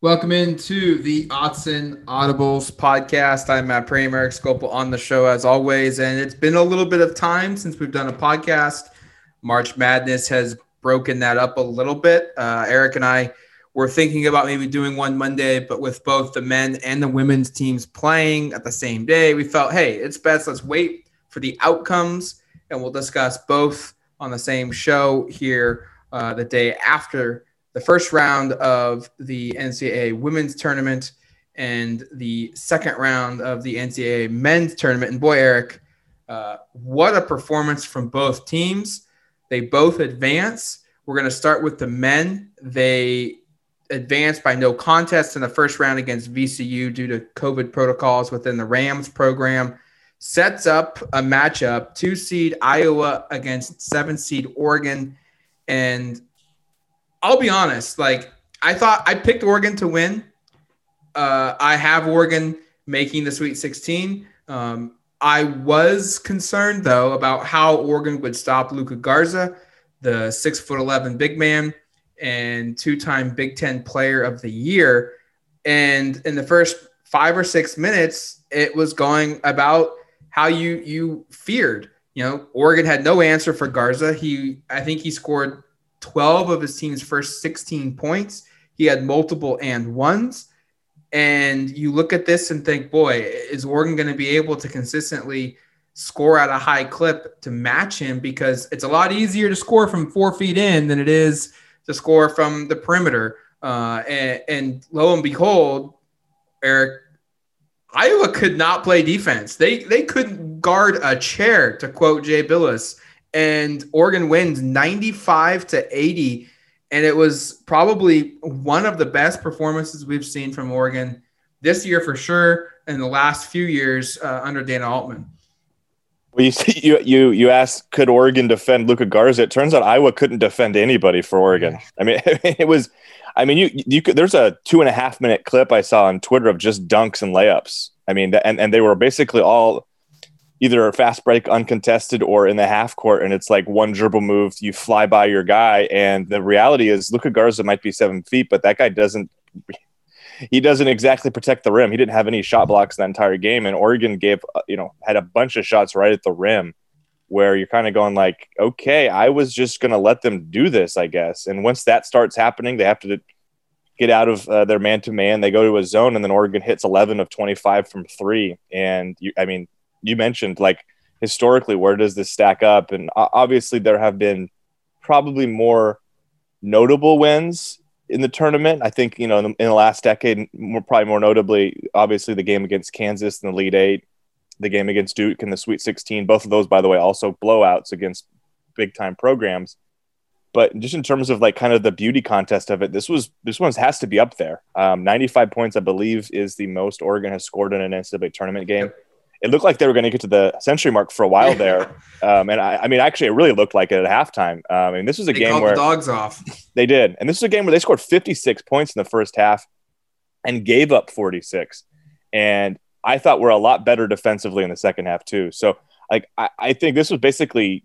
Welcome into the Autzen Audibles podcast. I'm Matt Pramer, Eric Skopil on the show as always, and it's been a little bit of time since we've done a podcast. March Madness has broken that up a little bit. Uh, Eric and I were thinking about maybe doing one Monday, but with both the men and the women's teams playing at the same day, we felt, hey, it's best. Let's wait for the outcomes, and we'll discuss both on the same show here uh, the day after the first round of the NCAA women's tournament and the second round of the NCAA men's tournament. And boy, Eric, uh, what a performance from both teams. They both advance. We're going to start with the men. They advanced by no contest in the first round against VCU due to COVID protocols within the Rams program. Sets up a matchup two seed Iowa against seven seed Oregon. And I'll be honest. Like I thought, I picked Oregon to win. Uh, I have Oregon making the Sweet 16. Um, I was concerned though about how Oregon would stop Luka Garza, the six foot eleven big man and two time Big Ten Player of the Year. And in the first five or six minutes, it was going about how you you feared. You know, Oregon had no answer for Garza. He, I think he scored 12 of his team's first 16 points. He had multiple and ones. And you look at this and think, boy, is Oregon going to be able to consistently score at a high clip to match him? Because it's a lot easier to score from four feet in than it is to score from the perimeter. Uh, and, and lo and behold, Eric, Iowa could not play defense. They they couldn't guard a chair, to quote Jay Bilas and Oregon wins 95 to 80. And it was probably one of the best performances we've seen from Oregon this year for sure, and the last few years uh, under Dana Altman. Well, you, you you you asked, could Oregon defend Luka Garza? It turns out Iowa couldn't defend anybody for Oregon. I mean, it was, I mean, you you could. There's a two and a half minute clip I saw on Twitter of just dunks and layups. I mean, and and they were basically all either a fast break uncontested or in the half court and it's like one dribble move you fly by your guy and the reality is Luka Garza might be seven feet but that guy doesn't he doesn't exactly protect the rim. He didn't have any shot blocks that entire game and Oregon gave uh, you know had a bunch of shots right at the rim where you're kind of going like okay I was just going to let them do this I guess. And once that starts happening they have to get out of uh, their man to man they go to a zone and then Oregon hits 11 of 25 from 3 and you, I mean you mentioned like historically where does this stack up? And obviously there have been probably more notable wins in the tournament. I think you know in the, in the last decade more probably more notably obviously the game against kansas in the Elite Eight the game against duke in the sweet 16 both of those by the way also blowouts against big time programs. But just in terms of like kind of the beauty contest of it this was this one has to be up there. Um, 95 points i believe is the most oregon has scored in an ncaa tournament game. Yep it looked like they were going to get to the century mark for a while there. Um, and I, I, mean, actually, it really looked like it at halftime. Um, I mean, this was a they game where dogs off. They did, and this is a game where they scored 56 points in the first half and gave up 46. And I thought we're a lot better defensively in the second half too. So, like, I, I think this was basically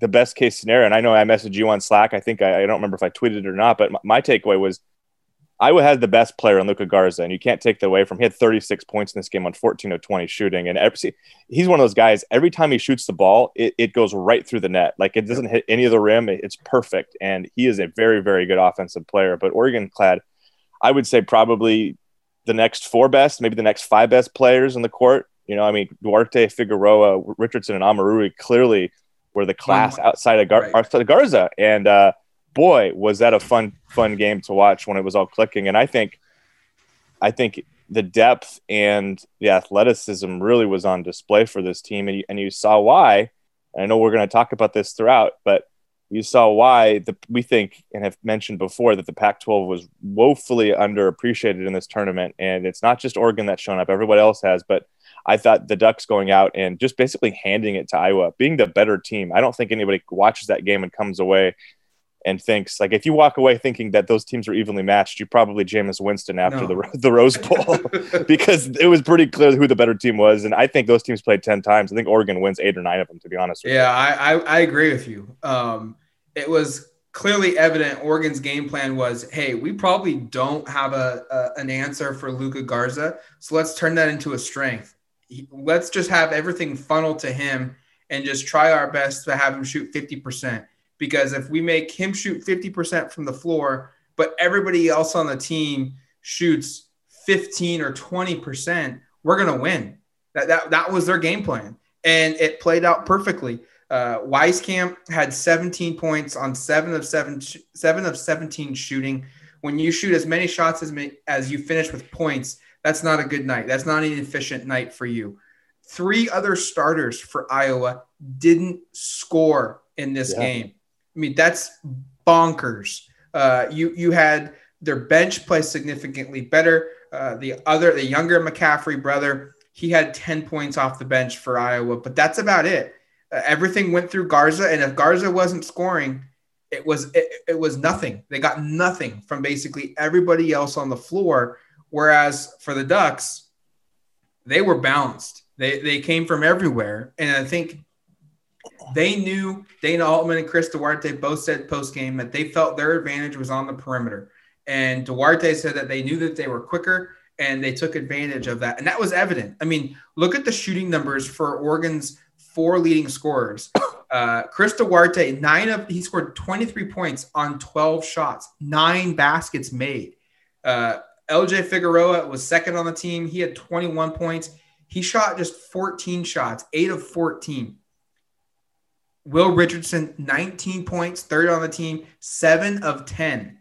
the best case scenario. And I know I messaged you on Slack. I think I, I don't remember if I tweeted it or not, but my, my takeaway was Iowa had the best player in Luka Garza, and you can't take that away from. Him. He had 36 points in this game on 14 of 20 shooting, and every, he's one of those guys. Every time he shoots the ball, it, it goes right through the net. Like it doesn't hit any of the rim. It's perfect, and he is a very very good offensive player. But Oregon clad, I would say probably the next four best, maybe the next five best players in the court. You know, I mean Duarte, Figueroa, Richardson, and Omoruyi clearly were the class outside of, Gar- right. outside of Garza, and. uh boy, was that a fun fun game to watch when it was all clicking. And I think, I think the depth and the athleticism really was on display for this team, and you, and you saw why. I know we're going to talk about this throughout, but you saw why the, we think and have mentioned before that the Pac-12 was woefully underappreciated in this tournament, and it's not just Oregon that's shown up; everybody else has. But I thought the Ducks going out and just basically handing it to Iowa, being the better team. I don't think anybody watches that game and comes away and thinks like if you walk away thinking that those teams are evenly matched, you probably Jameis Winston after no. the the Rose Bowl because it was pretty clear who the better team was, and I think those teams played ten times. I think Oregon wins eight or nine of them, to be honest. yeah, I, I, I agree with you. Um, it was clearly evident Oregon's game plan was, hey, we probably don't have a, a an answer for Luka Garza, so let's turn that into a strength. Let's just have everything funnel to him and just try our best to have him shoot 50%. Because if we make him shoot 50% from the floor, but everybody else on the team shoots 15 or 20%, we're going to win. That, that, that was their game plan. And it played out perfectly. Uh, Wieskamp had 17 points on seven of seven, seven of 17 shooting. When you shoot as many shots as, as you finish with points, that's not a good night. That's not an efficient night for you. Three other starters for Iowa didn't score in this yeah. game. I mean, that's bonkers. Uh, you you had their bench play significantly better. Uh, the other, the younger McCaffrey brother, he had 10 points off the bench for Iowa, but that's about it. Uh, everything went through Garza, and if Garza wasn't scoring, it was it, it was nothing. They got nothing from basically everybody else on the floor. Whereas for the Ducks, they were balanced. They they came from everywhere, and I think they knew Dana Altman and Chris Duarte both said post game that they felt their advantage was on the perimeter. And Duarte said that they knew that they were quicker and they took advantage of that. And that was evident. I mean, look at the shooting numbers for Oregon's four leading scorers. Uh, Chris Duarte, nine of he scored 23 points on 12 shots, nine baskets made. Uh, LJ Figueroa was second on the team. He had 21 points. He shot just 14 shots, eight of 14. Will Richardson, 19 points, third on the team, seven of 10.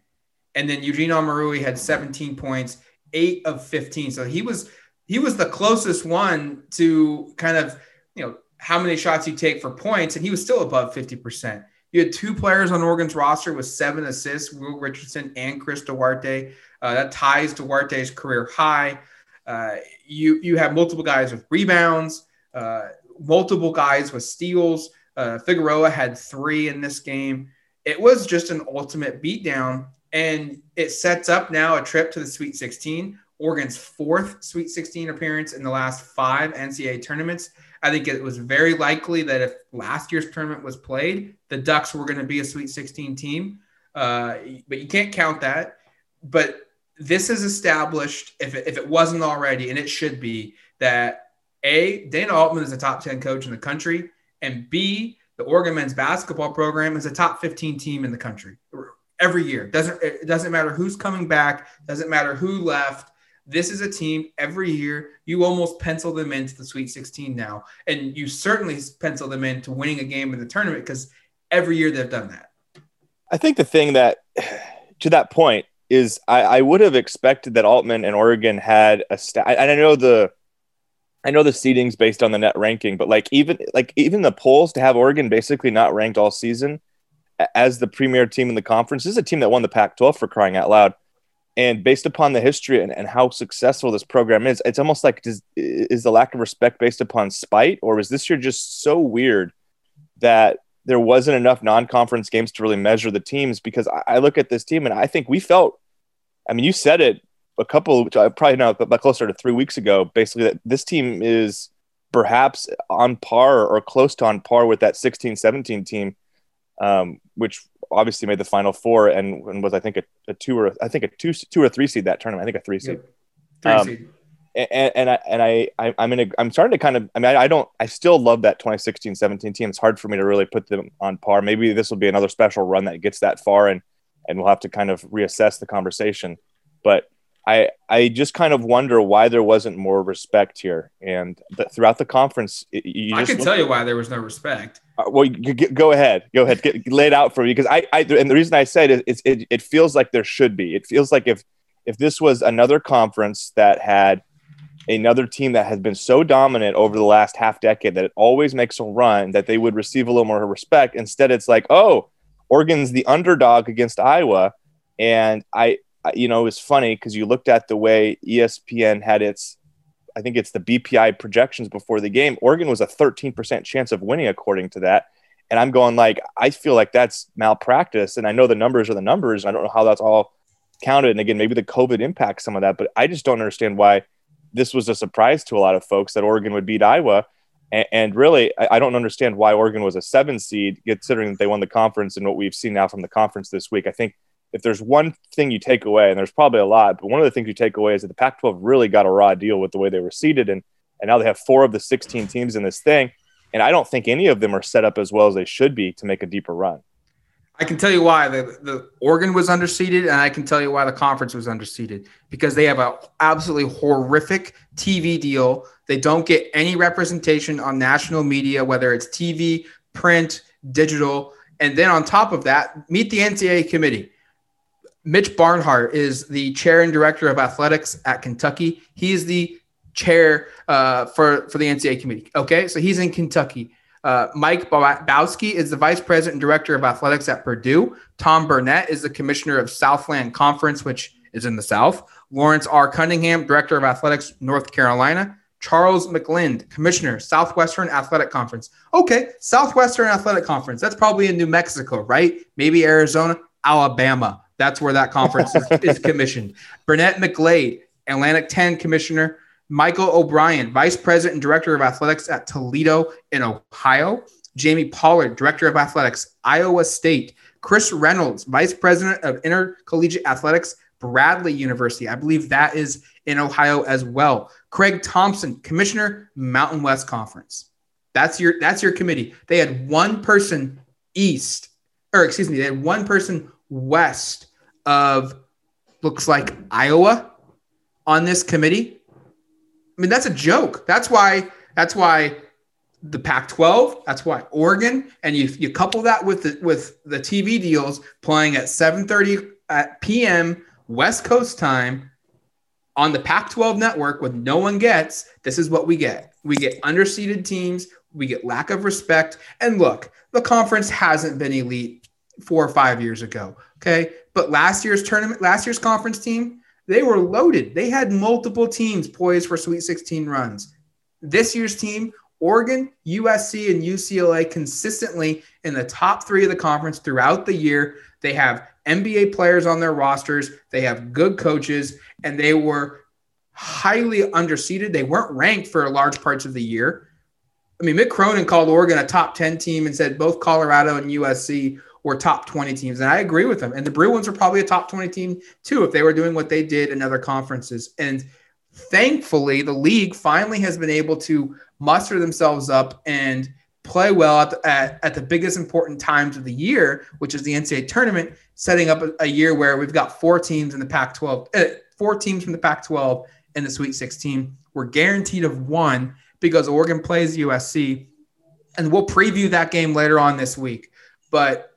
And then Eugene Omoruyi had 17 points, eight of 15. So he was he was the closest one to kind of, you know, how many shots you take for points, and he was still above 50%. You had two players on Oregon's roster with seven assists, Will Richardson and Chris Duarte. Uh, that ties Duarte's career high. Uh, you you have multiple guys with rebounds, uh, multiple guys with steals. Uh, Figueroa had three in this game. It was just an ultimate beatdown, and it sets up now a trip to the Sweet 16, Oregon's fourth Sweet 16 appearance in the last five NCAA tournaments. I think it was very likely that if last year's tournament was played, the Ducks were going to be a Sweet 16 team. Uh, but you can't count that. But this is established, if it, if it wasn't already, and it should be, that A, Dana Altman is a top 10 coach in the country, and B, the Oregon men's basketball program is a top 15 team in the country every year. Doesn't it doesn't matter who's coming back, doesn't matter who left. This is a team every year you almost pencil them into the Sweet 16 now, and you certainly pencil them into winning a game in the tournament because every year they've done that. I think the thing that, to that point, is I, I would have expected that Altman and Oregon had a stat. And I know the, I know the seedings based on the net ranking, but like even like even the polls to have Oregon basically not ranked all season as the premier team in the conference. This is a team that won the Pac-12 for crying out loud. And based upon the history and, and how successful this program is, it's almost like does, is the lack of respect based upon spite, or was this year just so weird that there wasn't enough non-conference games to really measure the teams? Because I, I look at this team and I think we felt I mean, you said it a couple, which I probably not, but closer to three weeks ago, basically that this team is perhaps on par or close to on par with that 16 17 team, um, which obviously made the final four and, and was, I think, a, a, two or I think a two, two or three seed that tournament. I think a three seed. Yep. Three um, seed. And, and I and I, I am in a I'm starting to kind of I mean I, I don't I still love that 2016 17 team. It's hard for me to really put them on par. Maybe this will be another special run that gets that far and and we'll have to kind of reassess the conversation. But I I just kind of wonder why there wasn't more respect here, and throughout the conference, you I can tell you why there was no respect. Uh, well, you, go ahead, go ahead, get, lay it out for me because I, I and the reason I said it is it, it feels like there should be. It feels like if if this was another conference that had another team that has been so dominant over the last half decade that it always makes a run that they would receive a little more respect. Instead, it's like, oh, Oregon's the underdog against Iowa. And I, you know, it was funny because you looked at the way ESPN had its, I think it's the BPI projections before the game. Oregon was a 13% chance of winning, according to that. And I'm going like, I feel like that's malpractice. And I know the numbers are the numbers. I don't know how that's all counted. And again, maybe the COVID impacts some of that, but I just don't understand why this was a surprise to a lot of folks that Oregon would beat Iowa And, and really, I, I, don't understand why Oregon was a seven seed, considering that they won the conference and what we've seen now from the conference this week. I think if there's one thing you take away, and there's probably a lot, but one of the things you take away is that the Pac 12 really got a raw deal with the way they were seeded. And, and now they have four of the 16 teams in this thing. And I don't think any of them are set up as well as they should be to make a deeper run. I can tell you why the, the Oregon was underseeded, and I can tell you why the conference was underseeded because they have an absolutely horrific TV deal. They don't get any representation on national media, whether it's TV, print, digital. And then on top of that, meet the NCAA committee. Mitch Barnhart is the chair and director of athletics at Kentucky. He is the chair uh, for, for the NCAA committee. Okay, so he's in Kentucky. Uh, Mike Bowski is the vice president and director of athletics at Purdue. Tom Burnett is the commissioner of Southland Conference, which is in the South. Lawrence R. Cunningham, director of athletics, North Carolina. Charles McClelland, commissioner, Southwestern Athletic Conference. Okay, Southwestern Athletic Conference. That's probably in New Mexico, right? Maybe Arizona, Alabama. That's where that conference is, is commissioned. Bernadette McGlade, Atlantic 10 commissioner. Michael O'Brien, Vice President and Director of Athletics at Toledo in Ohio. Jamie Pollard, Director of Athletics, Iowa State. Chris Reynolds, Vice President of Intercollegiate Athletics, Bradley University. I believe that is in Ohio as well. Craig Thompson, Commissioner, Mountain West Conference. That's your that's your committee. They had one person east, or excuse me, they had one person west of looks like Iowa on this committee. I mean, that's a joke. That's why. That's why the Pac-12. That's why Oregon, and you you couple that with the with the TV deals playing at 7:30 at p.m. West Coast time on the Pac-12 network, with no one gets. This is what we get. We get underseeded teams. We get lack of respect. And look, the conference hasn't been elite four or five years ago. Okay, but last year's tournament, last year's conference team they were loaded. They had multiple teams poised for Sweet 16 runs. This year's team, Oregon, USC, and UCLA consistently in the top three of the conference throughout the year. They have NBA players on their rosters, they have good coaches, and they were highly underseeded. They weren't ranked for large parts of the year. I mean, Mick Cronin called Oregon a top 10 team and said both Colorado and USC were top 20 teams. And I agree with them. And the Bruins are probably a top 20 team too if they were doing what they did in other conferences. And thankfully, the league finally has been able to muster themselves up and play well at the, at, at the biggest important times of the year, which is the NCAA tournament, setting up a, a year where we've got four teams in the Pac 12, uh, four teams from the Pac 12 in the Sweet 16. We're guaranteed of one because Oregon plays USC. And we'll preview that game later on this week. But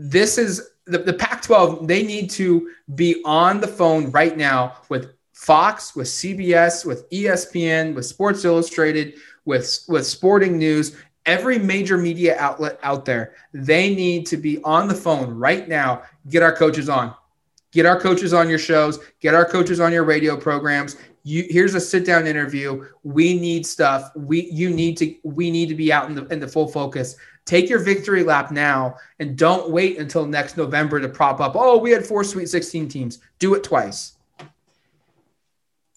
this is the, the Pac 12, they need to be on the phone right now with Fox, with CBS, with ESPN, with Sports Illustrated, with, with Sporting News, every major media outlet out there. They need to be on the phone right now. Get our coaches on. Get our coaches on your shows. Get our coaches on your radio programs. You, here's a sit down interview. We need stuff. We you need to we need to be out in the in the full focus. Take your victory lap now and don't wait until next November to prop up. Oh, we had four Sweet 16 teams. Do it twice. A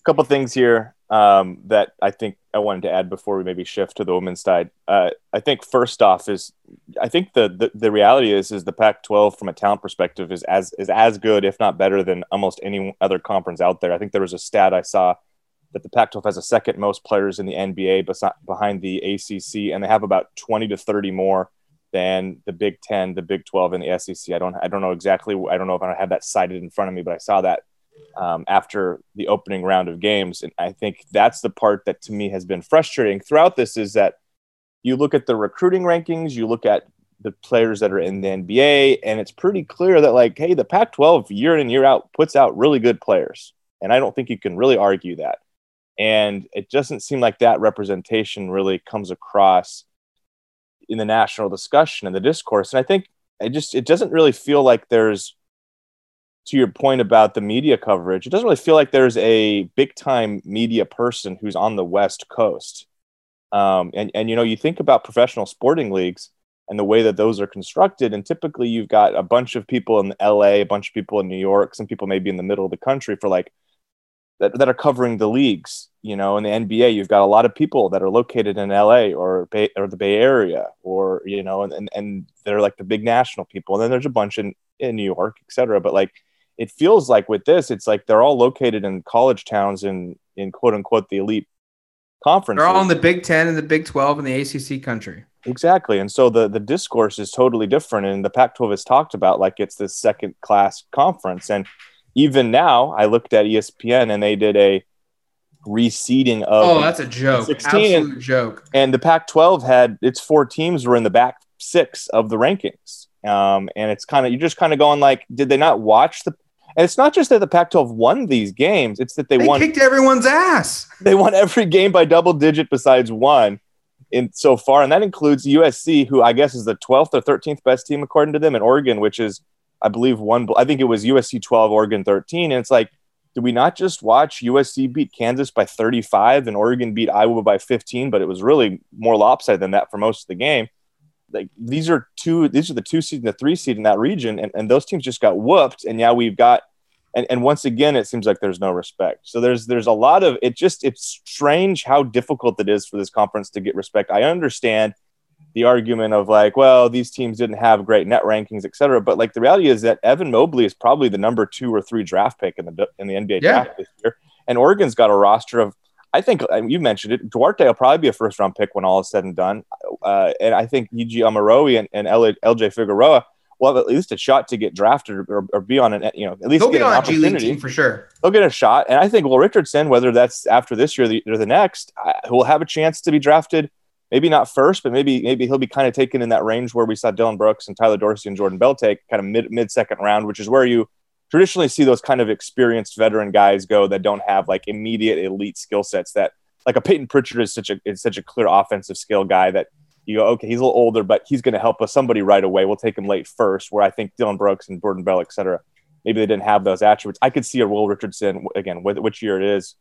couple things here um, that I think I wanted to add before we maybe shift to the women's side. Uh, I think first off is I think the, the, the reality is is the Pac-12 from a talent perspective is as is as good if not better than almost any other conference out there. I think there was a stat I saw that the Pac-12 has the second most players in the NBA behind the ACC, and they have about 20 to 30 more than the Big 10, the Big 12, and the SEC. I don't, I don't know exactly. I don't know if I have that cited in front of me, but I saw that um, after the opening round of games, and I think that's the part that to me has been frustrating throughout this is that you look at the recruiting rankings, you look at the players that are in the NBA, and it's pretty clear that like, hey, the Pac-12 year in and year out puts out really good players, and I don't think you can really argue that. And it doesn't seem like that representation really comes across in the national discussion and the discourse. And I think it just it doesn't really feel like there's to your point about the media coverage, it doesn't really feel like there's a big time media person who's on the West Coast. Um, and, and, you know, you think about professional sporting leagues and the way that those are constructed. And typically you've got a bunch of people in LA, a bunch of people in New York, some people maybe in the middle of the country for like that, that are covering the leagues. You know, in the NBA, you've got a lot of people that are located in LA or Bay, or the Bay Area, or you know, and, and they're like the big national people. And then there's a bunch in in New York, et cetera. But like, it feels like with this, it's like they're all located in college towns in in quote unquote the elite conference. They're all in the Big Ten and the Big Twelve and the ACC country. Exactly. And so the, the discourse is totally different. And the Pac 12 has talked about like it's this second class conference. And even now, I looked at ESPN and they did a reseeding of. Oh, that's a joke. 16 Absolute joke. And the Pac 12 had its four teams were in the back six of the rankings. Um, and it's kind of, you're just kind of going like, did they not watch the. And it's not just that the Pac 12 won these games, it's that they, they won. kicked everyone's ass. They won every game by double digit besides one in so far, and that includes USC, who I guess is the 12th or 13th best team according to them, and Oregon, which is, I believe, one. I think it was USC 12, Oregon 13, and it's like, did we not just watch USC beat Kansas by 35 and Oregon beat Iowa by 15? But it was really more lopsided than that for most of the game. Like these are two, these are the two seed and the three seed in that region, and, and those teams just got whooped. And now we've got and, and once again it seems like there's no respect so there's there's a lot of it just it's strange how difficult it is for this conference to get respect i understand the argument of like well these teams didn't have great net rankings et cetera but like the reality is that evan mobley is probably the number two or three draft pick in the in the nba yeah. draft this year and oregon's got a roster of I think you mentioned it. Duarte will probably be a first round pick when all is said and done. Uh, and I think Eiji Omoruyi and, and LJ Figueroa will have at least a shot to get drafted or, or be on an you know at least He'll get an opportunity for sure. They'll get a shot, and I think Will Richardson, whether that's after this year or the, or the next, will have a chance to be drafted. Maybe not first, but maybe maybe he'll be kind of taken in that range where we saw Dillon Brooks and Tyler Dorsey and Jordan Bell take kind of mid mid second round, which is where you traditionally see those kind of experienced veteran guys go that don't have like immediate elite skill sets that like a Payton Pritchard is such a is such a clear offensive skill guy that you go, okay, he's a little older, but he's going to help us somebody right away. We'll take him late first, where I think Dillon Brooks and Jordan Bell, et cetera, maybe they didn't have those attributes. I could see a Will Richardson, again, which year it is,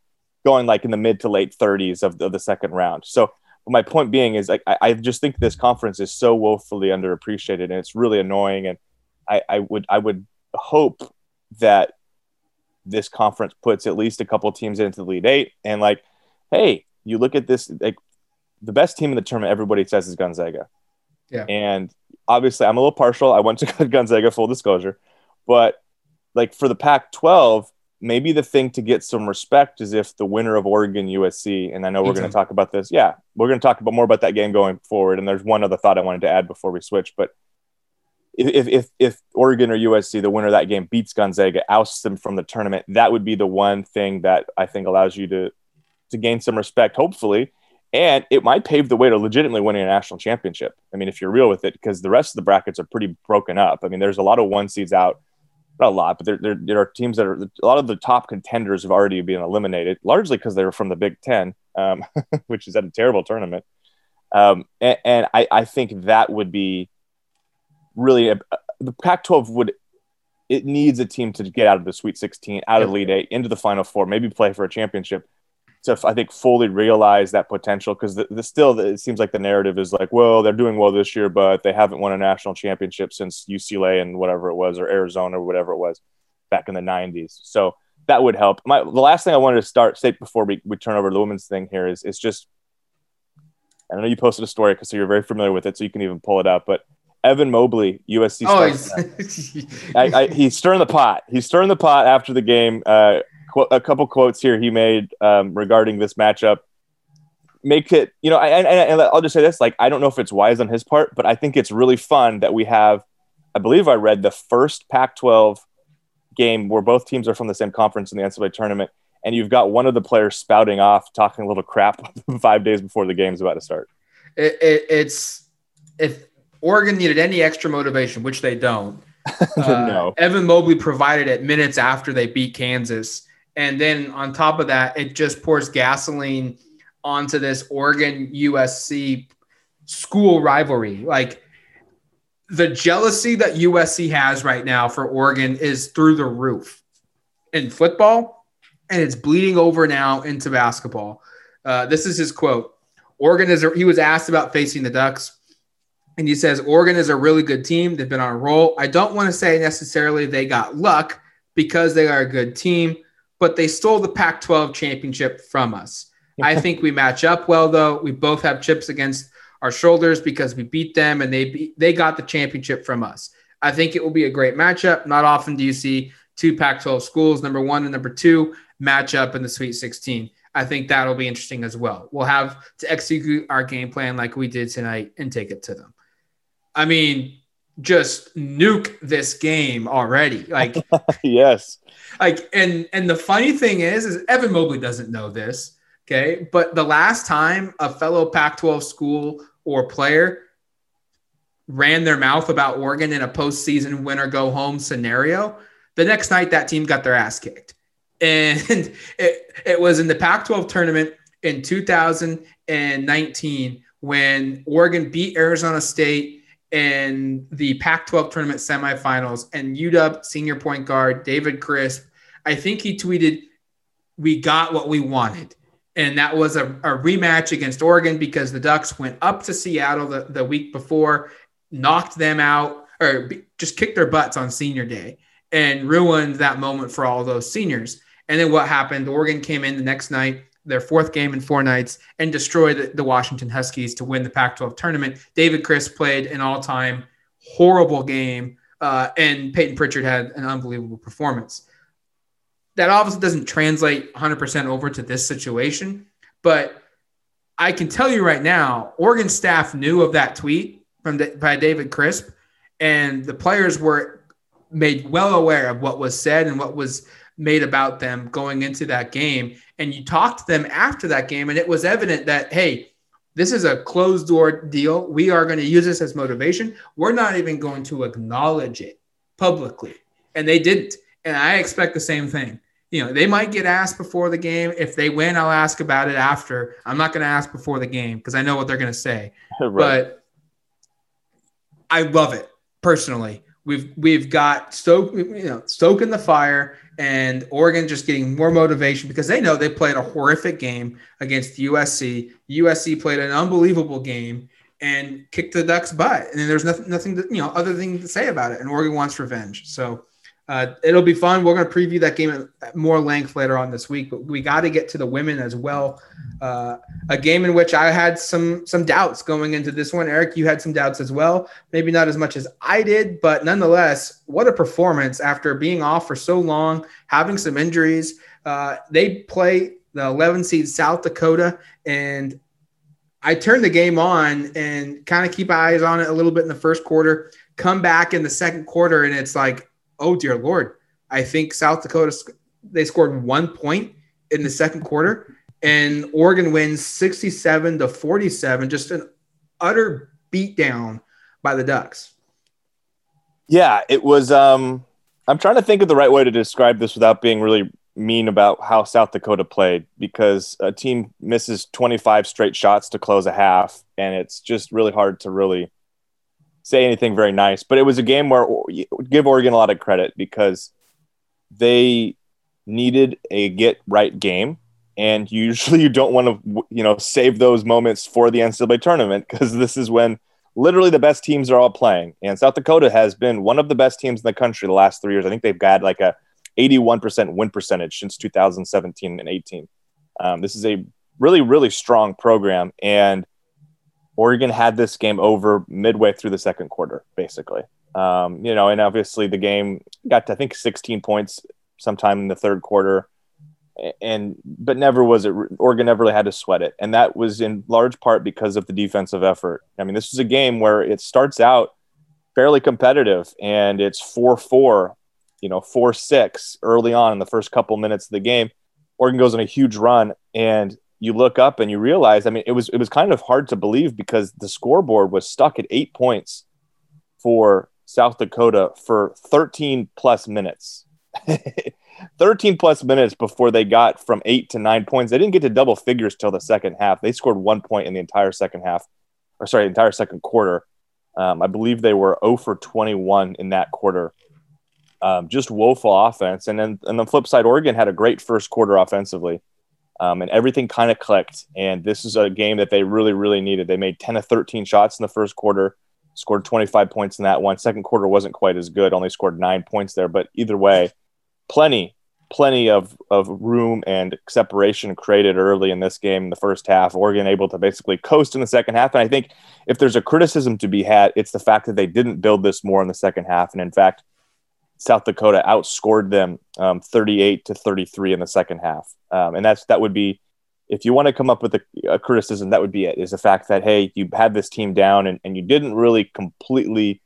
going like in the mid to late 30s of the, of the second round. So my point being is like, I, I, just think this conference is so woefully underappreciated and it's really annoying. And I, I would, I would hope that this conference puts at least a couple teams into the Elite Eight and like, Hey, you look at this, like the best team in the tournament, everybody says is Gonzaga. Yeah. And obviously, I'm a little partial. I went to Gonzaga, full disclosure. But like for the Pac 12, maybe the thing to get some respect is if the winner of Oregon USC, and I know we're going to talk about this. Yeah, we're going to talk about more about that game going forward. And there's one other thought I wanted to add before we switch. But if, if, if Oregon or USC, the winner of that game, beats Gonzaga, ousts them from the tournament, that would be the one thing that I think allows you to to gain some respect, hopefully, and it might pave the way to legitimately winning a national championship. I mean, if you're real with it, because the rest of the brackets are pretty broken up. I mean, there's a lot of one seeds out, not a lot, but there, there, there are teams that are a lot of the top contenders have already been eliminated, largely because they were from the Big Ten, um, which is at a terrible tournament. Um, and, and I, I, think that would be really a, the Pac-12 would it needs a team to get out of the Sweet 16, out of Elite Eight, into the Final Four, maybe play for a championship to I think fully realize that potential because the, the, still it seems like the narrative is like well they're doing well this year but they haven't won a national championship since UCLA and whatever it was or Arizona or whatever it was back in the 90s so that would help. My the last thing I wanted to start say before we, we turn over to the women's thing here is is just I know you posted a story because so you're very familiar with it so you can even pull it up but Evan Mobley USC oh, he's, I, I, he's stirring the pot. He's stirring the pot after the game uh, a couple quotes here he made um, regarding this matchup. Make it you know I, and, and i'll just say this like i don't know if it's wise on his part but i think it's really fun that we have i believe i read the first pac 12 game where both teams are from the same conference in the ncaa tournament and you've got one of the players spouting off talking a little crap five days before the game's about to start. It, it, it's if oregon needed any extra motivation which they don't uh, no. evan mobley provided it minutes after they beat kansas and then on top of that, it just pours gasoline onto this Oregon USC school rivalry. Like the jealousy that USC has right now for Oregon is through the roof in football, and it's bleeding over now into basketball. Uh, this is his quote. Oregon is, a, he was asked about facing the Ducks, and he says, Oregon is a really good team. They've been on a roll. I don't want to say necessarily they got luck because they are a good team but they stole the Pac 12 championship from us. I think we match up well, though. We both have chips against our shoulders because we beat them and they beat, they got the championship from us. I think it will be a great matchup. Not often do you see two Pac 12 schools, number one and number two, match up in the Sweet 16. I think that'll be interesting as well. We'll have to execute our game plan like we did tonight and take it to them. I mean, just nuke this game already. Like yes. Like and and the funny thing is is Evan Mobley doesn't know this, okay? But the last time a fellow Pac-12 school or player ran their mouth about Oregon in a postseason win or go home scenario, the next night that team got their ass kicked. And it, it was in the Pac 12 tournament in 2019 when Oregon beat Arizona State in the Pac 12 tournament semifinals. And UW senior point guard David Crisp, I think he tweeted, We got what we wanted. And that was a, a rematch against Oregon because the Ducks went up to Seattle the, the week before, knocked them out, or just kicked their butts on senior day and ruined that moment for all those seniors. And then what happened? Oregon came in the next night, their fourth game in four nights, and destroyed the, the Washington Huskies to win the Pac 12 tournament. David Crisp played an all time horrible game, uh, and Payton Pritchard had an unbelievable performance. That obviously doesn't translate 100% over to this situation, but I can tell you right now, Oregon staff knew of that tweet from the, by David Crisp, and the players were made well aware of what was said and what was made about them going into that game. And you talked to them after that game, and it was evident that, hey, this is a closed door deal. We are going to use this as motivation. We're not even going to acknowledge it publicly. And they didn't. And I expect the same thing. You know, they might get asked before the game. If they win, I'll ask about it after. I'm not going to ask before the game because I know what they're going to say. right. But I love it personally. We've we've got stoke you know stoke in the fire and Oregon just getting more motivation because they know they played a horrific game against USC. USC played an unbelievable game and kicked the Ducks' butt, and there's nothing nothing to, you know other thing to say about it. And Oregon wants revenge, so uh, it'll be fun. We're going to preview that game at more length later on this week, but we got to get to the women as well. Uh, a game in which I had some some doubts going into this one. Eric, you had some doubts as well. Maybe not as much as I did, but nonetheless, what a performance after being off for so long, having some injuries. Uh, they play the 11 seed South Dakota, and I turned the game on and kind of keep eyes on it a little bit in the first quarter. Come back in the second quarter, and it's like oh dear lord, I think South Dakota they scored one point in the second quarter, and Oregon wins sixty-seven to forty-seven. Just an utter beatdown by the Ducks. Yeah, it was. Um, I'm trying to think of the right way to describe this without being really mean about how South Dakota played because a team misses 25 straight shots to close a half, and it's just really hard to really say anything very nice, but it was a game where give Oregon a lot of credit because they needed a get right game. And usually you don't want to, you know, save those moments for the NCAA tournament because this is when literally the best teams are all playing. And South Dakota has been one of the best teams in the country the last three years. I think they've got like a 81% win percentage since 2017 and 18. Um, this is a really, really strong program. And Oregon had this game over midway through the second quarter, basically. Um, you know, and obviously the game got to, I think 16 points sometime in the third quarter, and but never was it Oregon never really had to sweat it, and that was in large part because of the defensive effort. I mean, this is a game where it starts out fairly competitive, and it's four four, you know, four six early on in the first couple minutes of the game. Oregon goes on a huge run, and you look up and you realize, I mean, it was it was kind of hard to believe because the scoreboard was stuck at eight points for South Dakota for 13 plus minutes. 13 plus minutes before they got from eight to nine points. They didn't get to double figures till the second half. They scored one point in the entire second half, or sorry, entire second quarter. Um, I believe they were 0 for 21 in that quarter. Um, just woeful offense. And then on the flip side, Oregon had a great first quarter offensively um, and everything kind of clicked. And this is a game that they really, really needed. They made 10 of 13 shots in the first quarter, scored 25 points in that one. Second quarter wasn't quite as good, only scored nine points there. But either way, plenty, plenty of, of room and separation created early in this game in the first half. Oregon able to basically coast in the second half. And I think if there's a criticism to be had, it's the fact that they didn't build this more in the second half. And in fact, South Dakota outscored them um, 38 to 33 in the second half. Um, and that's that would be if you want to come up with a, a, criticism, that would be it. Is the fact that hey, you had this team down and, and you didn't really completely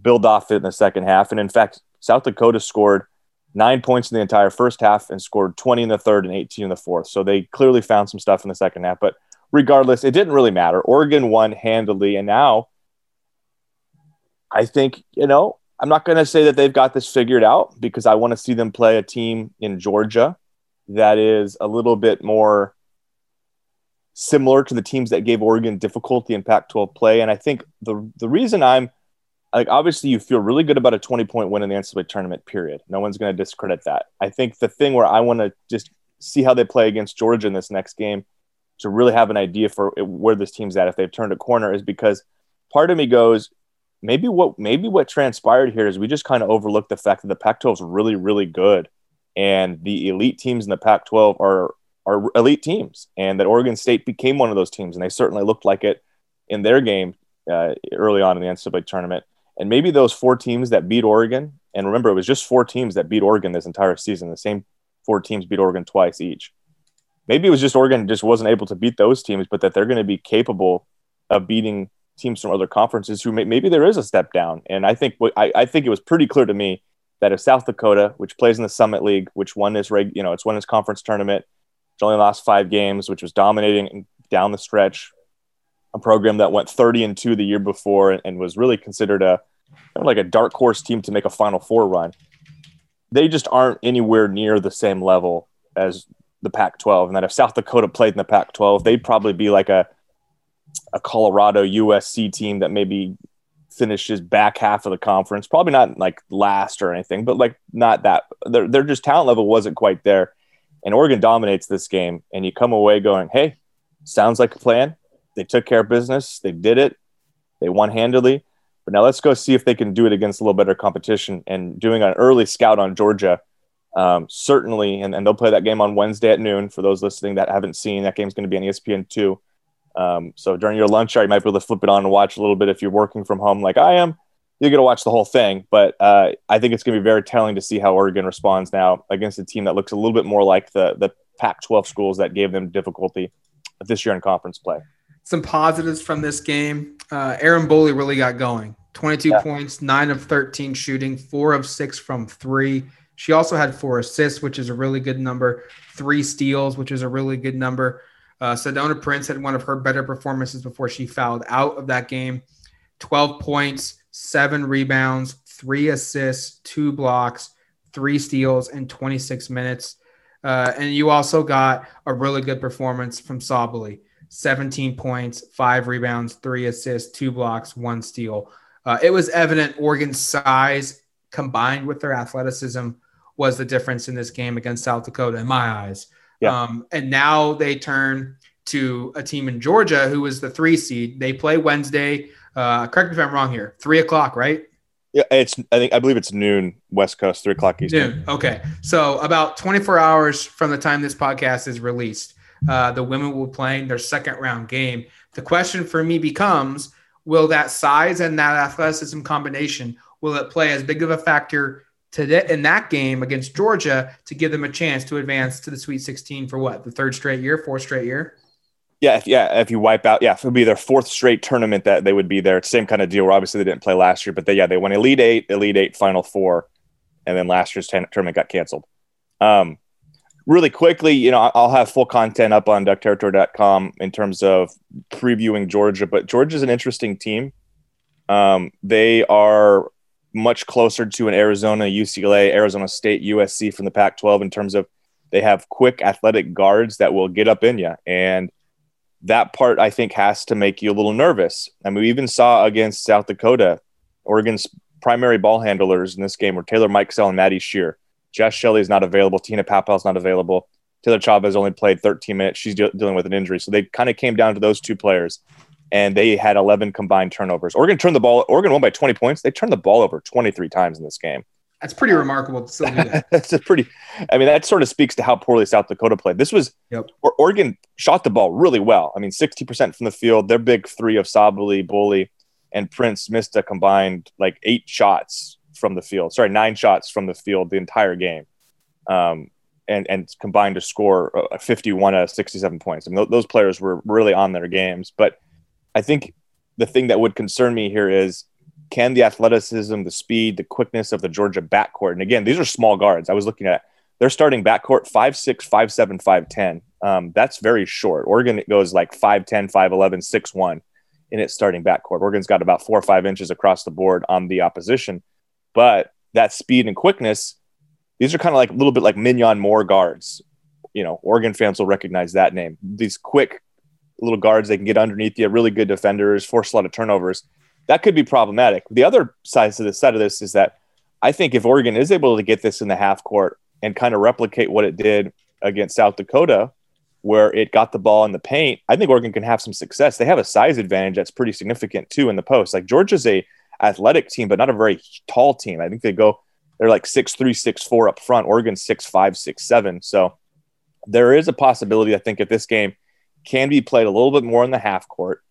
build off it in the second half. And in fact, South Dakota scored nine points in the entire first half and scored 20 in the third and 18 in the fourth. So they clearly found some stuff in the second half. But regardless, it didn't really matter. Oregon won handily, and now I think you know I'm not going to say that they've got this figured out because I want to see them play a team in Georgia that is a little bit more similar to the teams that gave Oregon difficulty in Pac-12 play. And I think the the reason I'm like obviously you feel really good about a 20 point win in the NCAA tournament. Period. No one's going to discredit that. I think the thing where I want to just see how they play against Georgia in this next game to really have an idea for where this team's at if they've turned a corner is because part of me goes maybe what maybe what transpired here is we just kind of overlooked the fact that the Pac-12 is really really good, and the elite teams in the Pac-12 are are elite teams, and that Oregon State became one of those teams, and they certainly looked like it in their game uh, early on in the NCAA tournament. And maybe those four teams that beat Oregon, and remember it was just four teams that beat Oregon this entire season. The same four teams beat Oregon twice each. Maybe it was just Oregon just wasn't able to beat those teams, but that they're going to be capable of beating teams from other conferences who may, maybe there is a step down. And I think I, I think it was pretty clear to me that if South Dakota, which plays in the Summit League, which won this reg, you know, it's won its conference tournament, which only lost five games, which was dominating down the stretch, a program that went 30 and two the year before and, and was really considered a kind of like a dark horse team to make a Final Four run. They just aren't anywhere near the same level as the Pac-12, and that if South Dakota played in the Pac-12, they'd probably be like a a Colorado USC team that maybe finishes back half of the conference. Probably not like last or anything, but like not that. Their their just talent level wasn't quite there. And Oregon dominates this game, and you come away going, "Hey, sounds like a plan. They took care of business. They did it. They won handily. But now let's go see if they can do it against a little better competition." And doing an early scout on Georgia, um, certainly, and, and they'll play that game on Wednesday at noon. For those listening that haven't seen, that game's going to be on ESPN two. Um, so during your lunch hour, you might be able to flip it on and watch a little bit if you're working from home like I am. You're going to watch the whole thing, but uh, I think it's going to be very telling to see how Oregon responds now against a team that looks a little bit more like the the Pac-12 schools that gave them difficulty this year in conference play. Some positives from this game: uh, Erin Boley really got going. 22 yeah. points, nine of 13 shooting, four of six from three. She also had four assists, which is a really good number. Three steals, which is a really good number. Uh, Sedona Prince had one of her better performances before she fouled out of that game. 12 points, seven rebounds, three assists, two blocks, three steals in 26 minutes. Uh, and you also got a really good performance from Sabally 17 points, five rebounds, three assists, two blocks, one steal. Uh, it was evident Oregon's size combined with their athleticism was the difference in this game against South Dakota, in my eyes. Yeah. Um, and now they turn to a team in Georgia who was the three seed. They play Wednesday. Uh, correct me if I'm wrong here. Three o'clock, right? Yeah, it's. I think I believe it's noon West Coast, three o'clock Eastern. Noon. Okay, so about 24 hours from the time this podcast is released, uh, the women will be playing their second round game. The question for me becomes: Will that size and that athleticism combination will it play as big of a factor to in that game against Georgia to give them a chance to advance to the Sweet 16 for what the third straight year, fourth straight year. Yeah, if, yeah. If you wipe out, yeah, it would be their fourth straight tournament that they would be there. Same kind of deal. Where obviously they didn't play last year, but they yeah they won Elite Eight, Elite Eight, Final Four, and then last year's tournament got canceled. Um, really quickly, you know, I'll have full content up on duckterritory.com in terms of previewing Georgia, but Georgia's an interesting team. Um, they are much closer to an Arizona, UCLA, Arizona State, USC from the Pac 12 in terms of they have quick athletic guards that will get up in you. And that part, I think, has to make you a little nervous. I mean, we even saw against South Dakota, Oregon's primary ball handlers in this game were Taylor Mikesell and Maddie Scherr. Jaz Shelley is not available. Te-Hina Paopao is not available. Taylor Chavez only played 13 minutes. She's de- dealing with an injury. So they kind of came down to those two players and they had 11 combined turnovers. Oregon turned the ball. Oregon won by 20 points. They turned the ball over 23 times in this game. that's pretty remarkable to still do that. that's a pretty. I mean, that sort of speaks to how poorly South Dakota played. This was Yep. or- Oregon shot the ball really well. I mean, sixty percent from the field. Their big three of Sabally, Boley, and Prince missed a combined like eight shots from the field. Sorry, nine shots from the field the entire game, um, and and combined to score uh, fifty-one out of sixty-seven points. I mean, th- those players were really on their games. But I think the thing that would concern me here is can the athleticism, the speed, the quickness of the Georgia backcourt, and again, these are small guards. I was looking at they're starting backcourt five six, five seven, five ten. Um, that's very short. Oregon goes like 5'10, 5'11, 6'1 in its starting backcourt. Oregon's got about four or five inches across the board on the opposition. But that speed and quickness, these are kind of like a little bit like Mignon Moore guards. You know, Oregon fans will recognize that name. These quick little guards, they can get underneath you, really good defenders, force a lot of turnovers. That could be problematic. The other side of the side of this is that I think if Oregon is able to get this in the half court and kind of replicate what it did against South Dakota, where it got the ball in the paint, I think Oregon can have some success. They have a size advantage that's pretty significant too in the post. Like Georgia's a athletic team, but not a very tall team. I think they go they're like six three, six four up front. Oregon's six five, six seven. So there is a possibility, I think, if this game can be played a little bit more in the half court,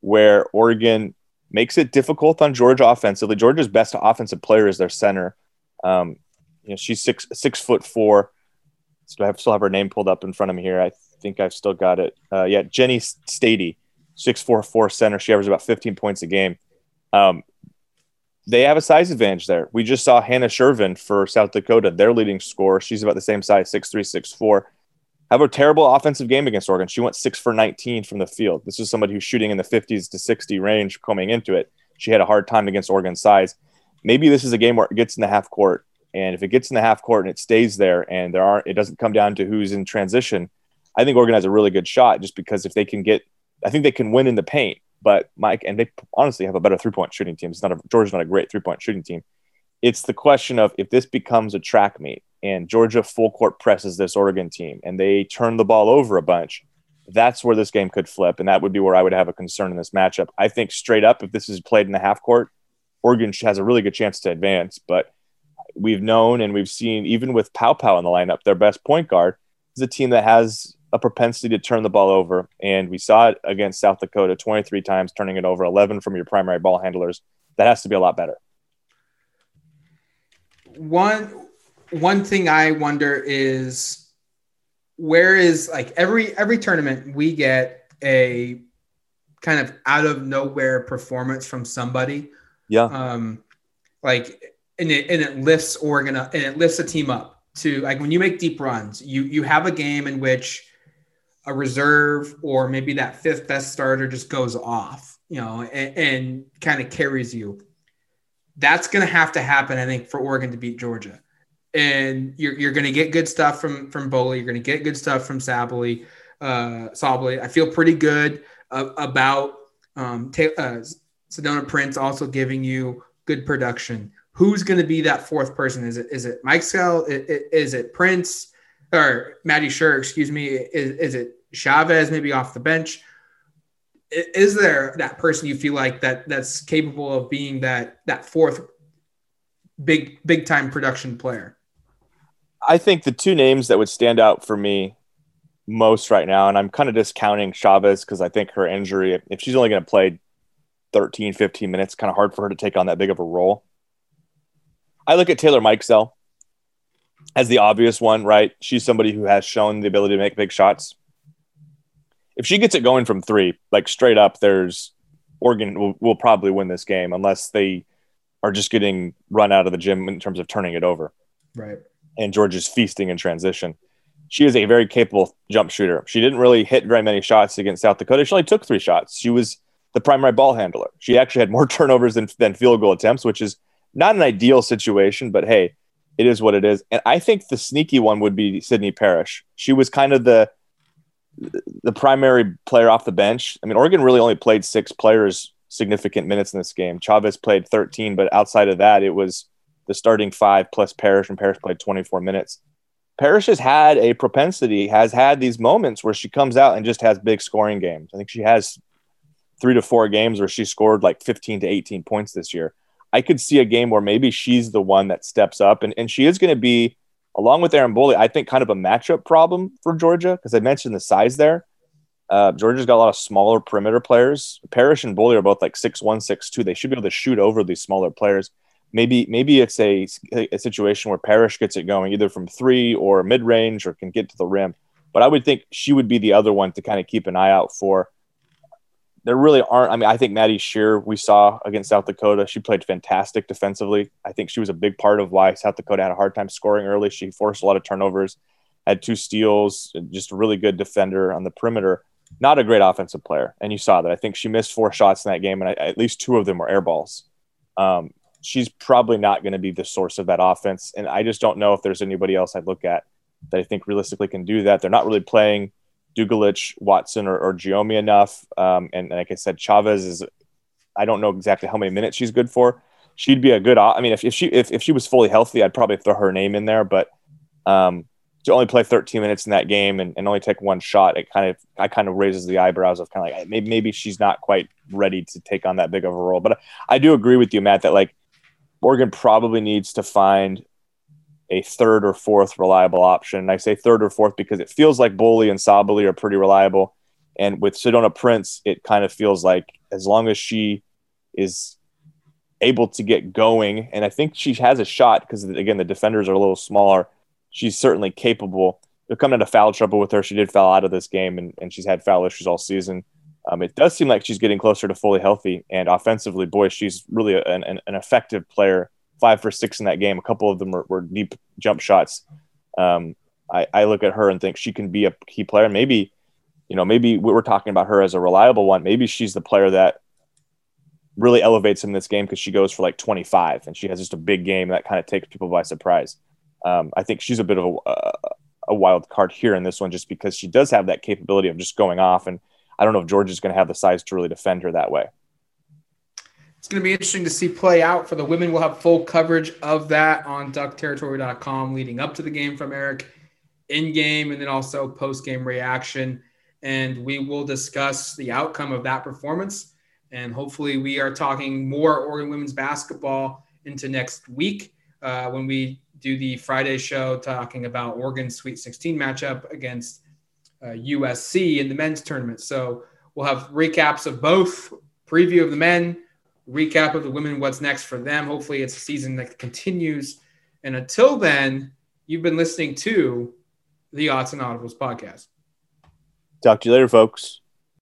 where Oregon makes it difficult on Georgia offensively. Georgia's best offensive player is their center. Um, you know, she's six six foot four. So I have, still have her name pulled up in front of me here. I think I've still got it. Uh, yeah, Jenna Staiti, six four four center. She averages about 15 points a game. Um, they have a size advantage there. We just saw Hannah Sjerven for South Dakota, their leading scorer. She's about the same size, six three, six four. Have a terrible offensive game against Oregon. She went six for 19 from the field. This is somebody who's shooting in the 50s to 60 range coming into it. She had a hard time against Oregon's size. Maybe this is a game where it gets in the half court, and if it gets in the half court and it stays there, and there aren't, it doesn't come down to who's in transition. I think Oregon has a really good shot just because if they can get, I think they can win in the paint. But Mike, and they honestly have a better three point shooting team. It's not a Georgia's not a great three point shooting team. It's the question of if this becomes a track meet and Georgia full court presses this Oregon team and they turn the ball over a bunch, that's where this game could flip. And that would be where I would have a concern in this matchup. I think straight up, if this is played in the half court, Oregon has a really good chance to advance. But we've known and we've seen, even with Paopao in the lineup, their best point guard is a team that has a propensity to turn the ball over. And we saw it against South Dakota 23 times, turning it over 11 from your primary ball handlers. That has to be a lot better. One one thing I wonder is where is like every every tournament we get a kind of out of nowhere performance from somebody. Yeah. Um like and it and it lifts Oregon up and it lifts a team up to like when you make deep runs, you you have a game in which a reserve or maybe that fifth best starter just goes off, you know, and, and kind of carries you. That's going to have to happen, I think, for Oregon to beat Georgia. And you're, you're going to get good stuff from from Boley. You're going to get good stuff from Sabally. Uh. I feel pretty good uh, about um, ta- uh, Sedona Prince also giving you good production. Who's going to be that fourth person? Is it is it Mikesell? Is, is it Prince or Maddie Scherr? Excuse me. Is, is it Chavez maybe off the bench? Is there that person you feel like that that's capable of being that that fourth big big time production player? I think the two names that would stand out for me most right now, and I'm kind of discounting Chavez because I think her injury, if she's only going to play 13, 15 minutes, kind of hard for her to take on that big of a role. I look at Taylor Mikesell as the obvious one, right? She's somebody who has shown the ability to make big shots. If she gets it going from three, like straight up, there's Oregon will, will probably win this game unless they are just getting run out of the gym in terms of turning it over. Right. And Georgia's feasting in transition. She is a very capable jump shooter. She didn't really hit very many shots against South Dakota. She only took three shots. She was the primary ball handler. She actually had more turnovers than, than field goal attempts, which is not an ideal situation, but hey, it is what it is. And I think the sneaky one would be Sydney Parrish. She was kind of the the primary player off the bench. I mean, Oregon really only played six players significant minutes in this game. Chavez played 13, but outside of that, it was the starting five plus Parrish, and Parrish played 24 minutes. Parrish has had a propensity, has had these moments where she comes out and just has big scoring games. I think she has three to four games where she scored like 15 to 18 points this year. I could see a game where maybe she's the one that steps up, and, and she is going to be, along with Erin Boley, I think kind of a matchup problem for Georgia because I mentioned the size there. Uh, Georgia's got a lot of smaller perimeter players. Parrish and Boley are both like six one, six two. They should be able to shoot over these smaller players. Maybe maybe it's a, a situation where Parrish gets it going either from three or mid range or can get to the rim. But I would think she would be the other one to kind of keep an eye out for there really aren't. I mean, I think Maddie Scherr we saw against South Dakota. She played fantastic defensively. I think she was a big part of why South Dakota had a hard time scoring early. She forced a lot of turnovers, had two steals, just a really good defender on the perimeter. Not a great offensive player, and you saw that. I think she missed four shots in that game, and I, at least two of them were air balls. Um, she's probably not going to be the source of that offense, and I just don't know if there's anybody else I'd look at that I think realistically can do that. They're not really playing Dugalic, Watson, or, or Giomi enough. Um, and, and, like I said, Chavez is, I don't know exactly how many minutes she's good for. She'd be a good, I mean, if, if she if, if she was fully healthy, I'd probably throw her name in there. But um, to only play 13 minutes in that game and, and only take one shot, it kind of I kind of raises the eyebrows of kind of like maybe maybe she's not quite ready to take on that big of a role. But I do agree with you, Matt, that like Oregon probably needs to find a third or fourth reliable option. I say third or fourth because it feels like Boley and Sabally are pretty reliable. And with Sedona Prince, it kind of feels like as long as she is able to get going, and I think she has a shot because, again, the defenders are a little smaller. She's certainly capable. They're coming into foul trouble with her. She did foul out of this game, and, and she's had foul issues all season. Um, it does seem like she's getting closer to fully healthy. And offensively, boy, she's really an, an effective player five for six in that game. A couple of them were, were deep jump shots. Um, I, I, look at her and think she can be a key player. Maybe, you know, maybe we're talking about her as a reliable one. Maybe she's the player that really elevates in this game because she goes for like 25 and she has just a big game that kind of takes people by surprise. Um, I think she's a bit of a, a, wild card here in this one just because she does have that capability of just going off. And I don't know if Georgia's going to have the size to really defend her that way it's going to be interesting to see play out for the women. We'll have full coverage of that on duckterritory.com leading up to the game from Eric in game and then also post game reaction. And we will discuss the outcome of that performance. And hopefully, we are talking more Oregon women's basketball into next week uh, when we do the Friday show talking about Oregon's Sweet 16 matchup against uh, USC in the men's tournament. So we'll have recaps of both, preview of the men recap of the women, what's next for them. Hopefully, it's a season that continues. And until then, you've been listening to the Odds and Audibles podcast. Talk to you later, folks.